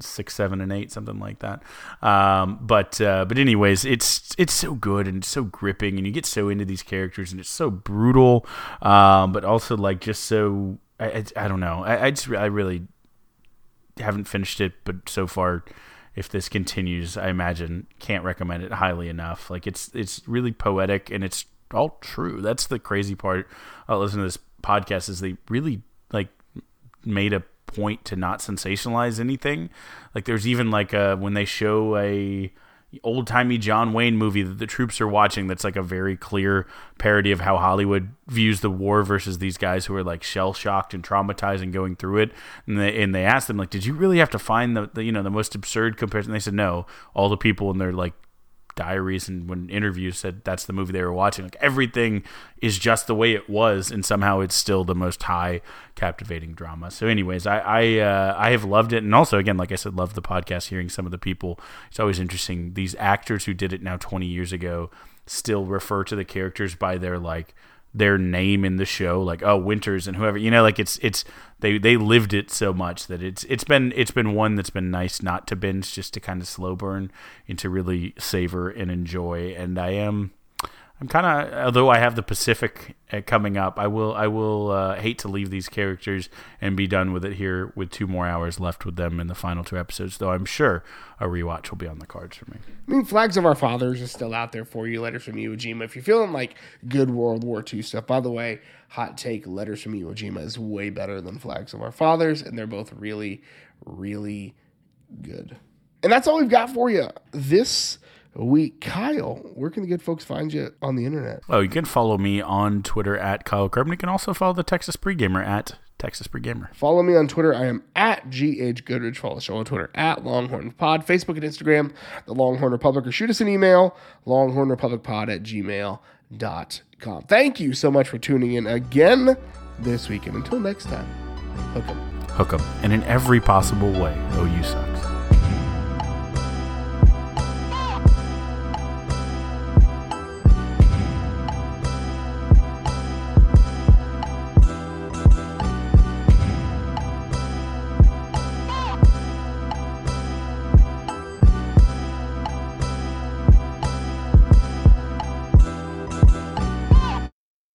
six, seven, and eight, something like that. Um, but uh, but anyways, it's it's so good and so gripping, and you get so into these characters, and it's so brutal, um, but also like just so I, I, I don't know. I, I just I really haven't finished it, but so far. If this continues, I imagine can't recommend it highly enough. Like it's it's really poetic and it's all true. That's the crazy part. I listen to this podcast is they really like made a point to not sensationalize anything. Like there's even like a when they show a old timey John Wayne movie that the troops are watching that's like a very clear parody of how Hollywood views the war versus these guys who are like shell shocked and traumatized and going through it. And they and they asked them like, did you really have to find the, the you know the most absurd comparison? They said no. All the people in their like diaries and when interviews said that's the movie they were watching. Like everything is just the way it was, and somehow it's still the most high captivating drama. So, anyways, I I, uh, I have loved it, and also again, like I said, love the podcast. Hearing some of the people, it's always interesting. These actors who did it now twenty years ago still refer to the characters by their like their name in the show like oh winters and whoever you know like it's it's they they lived it so much that it's it's been it's been one that's been nice not to binge just to kind of slow burn and to really savor and enjoy and i am I'm kind of, although I have the Pacific uh, coming up, I will, I will uh, hate to leave these characters and be done with it here with two more hours left with them in the final two episodes. Though I'm sure a rewatch will be on the cards for me. I mean, Flags of Our Fathers is still out there for you. Letters from Iwo Jima. If you're feeling like good World War II stuff, by the way, hot take: Letters from Iwo Jima is way better than Flags of Our Fathers, and they're both really, really good. And that's all we've got for you this week. Kyle, where can the good folks find you on the internet? Oh, you can follow me on Twitter at Kyle Carbon. You can also follow the Texas Pregamer at Texas Pregamer. Follow me on Twitter. I am at GH Goodrich. Follow the show on Twitter at Longhorn Pod, Facebook and Instagram, the Longhorn Republic, or shoot us an email, longhornrepublicpod at gmail.com. Thank you so much for tuning in again this week. And until next time, hook 'em. Hook 'em. And in every possible way, oh, you suck.